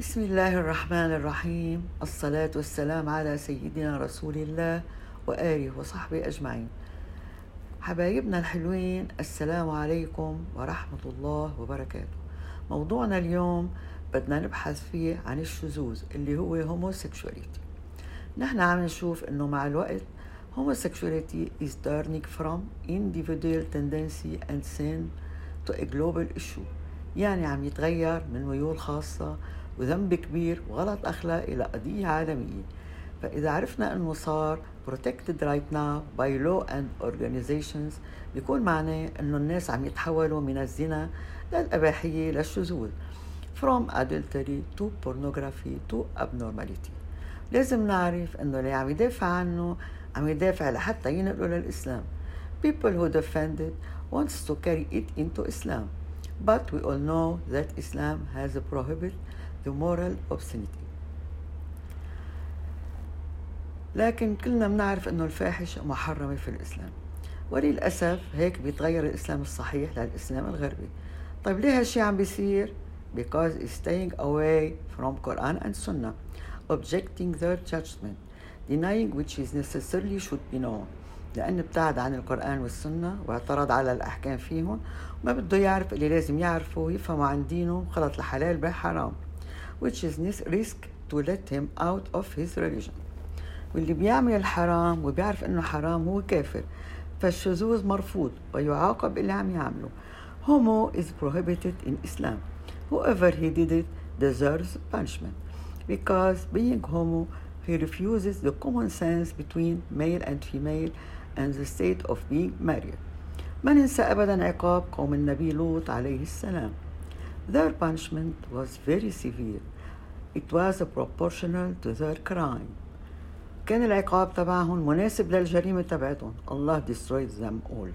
بسم الله الرحمن الرحيم. الصلاة والسلام على سيدنا رسول الله وآله وصحبه أجمعين. حبايبنا الحلوين السلام عليكم ورحمة الله وبركاته. موضوعنا اليوم بدنا نبحث فيه عن الشذوذ اللي هو homosexuality. نحن عم نشوف إنه مع الوقت homosexuality is turning from individual tendency and sin to a global issue. يعني عم يتغير من ميول خاصة وذنب كبير وغلط أخلاقي إلى قضية عالمية فإذا عرفنا أنه صار protected right now by law and organizations بيكون معناه أنه الناس عم يتحولوا من الزنا للأباحية للشذوذ from adultery to pornography to abnormality لازم نعرف أنه اللي عم يدافع عنه عم يدافع لحتى ينقلوا للإسلام people who defend it wants to carry it into Islam but we all know that Islam has prohibited the moral obscenity لكن كلنا بنعرف إنه الفاحشة محرمة في الإسلام. وللأسف هيك بيتغير الإسلام الصحيح للإسلام الغربي. طيب ليه هالشي عم بيصير؟ because it's staying away from Quran and Sunnah objecting their judgment denying which is necessarily should be known. لأن ابتعد عن القرآن والسنة واعترض على الأحكام فيهم وما بده يعرف اللي لازم يعرفه ويفهموا عن دينه خلط الحلال بحرام. Which is risk to let him out of his religion واللي بيعمل الحرام وبيعرف انه حرام هو كافر فالشذوذ مرفوض ويعاقب اللي عم يعمله homo is prohibited in Islam whoever he did it deserves punishment because being homo he refuses the common sense between male and female and the state of being married ما ننسى أبدا عقاب قوم النبي لوط عليه السلام Their punishment was very severe. It was proportional to their crime. كان العقاب تبعهم مناسب للجريمة تبعتهم. Allah destroyed them all.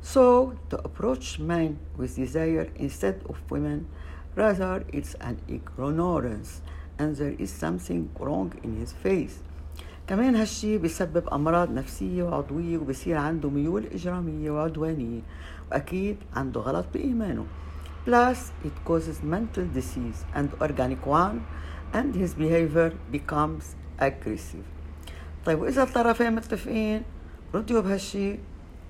So, to approach men with desire instead of women, rather it's an ignorance and there is something wrong in his face. كمان هالشي بيسبب أمراض نفسية وعضوية وبصير عنده ميول إجرامية وعدوانية وأكيد عنده غلط بإيمانه Plus, it causes mental disease and organic one, and his behavior becomes aggressive. طيب وإذا الطرفين متفقين ردوا بهالشي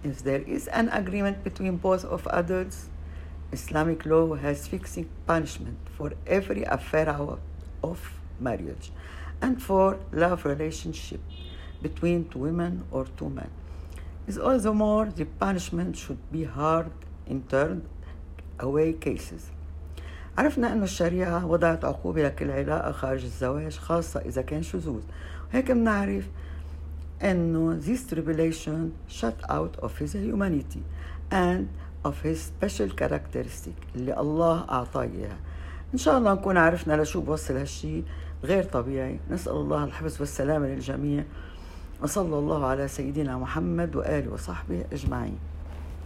if there is an agreement between both of adults Islamic law has fixing punishment for every affair of marriage and for love relationship between two women or two men. Is all the more the punishment should be hard in turn away cases. عرفنا أن الشريعة وضعت عقوبة لكل علاقة خارج الزواج خاصة إذا كان شذوذ. وهيك بنعرف أنه this tribulation shut out of his humanity and of his special characteristic اللي الله أعطاه إياها. إن شاء الله نكون عرفنا لشو بوصل هالشي غير طبيعي. نسأل الله الحفظ والسلامة للجميع. وصلى الله على سيدنا محمد وآله وصحبه أجمعين.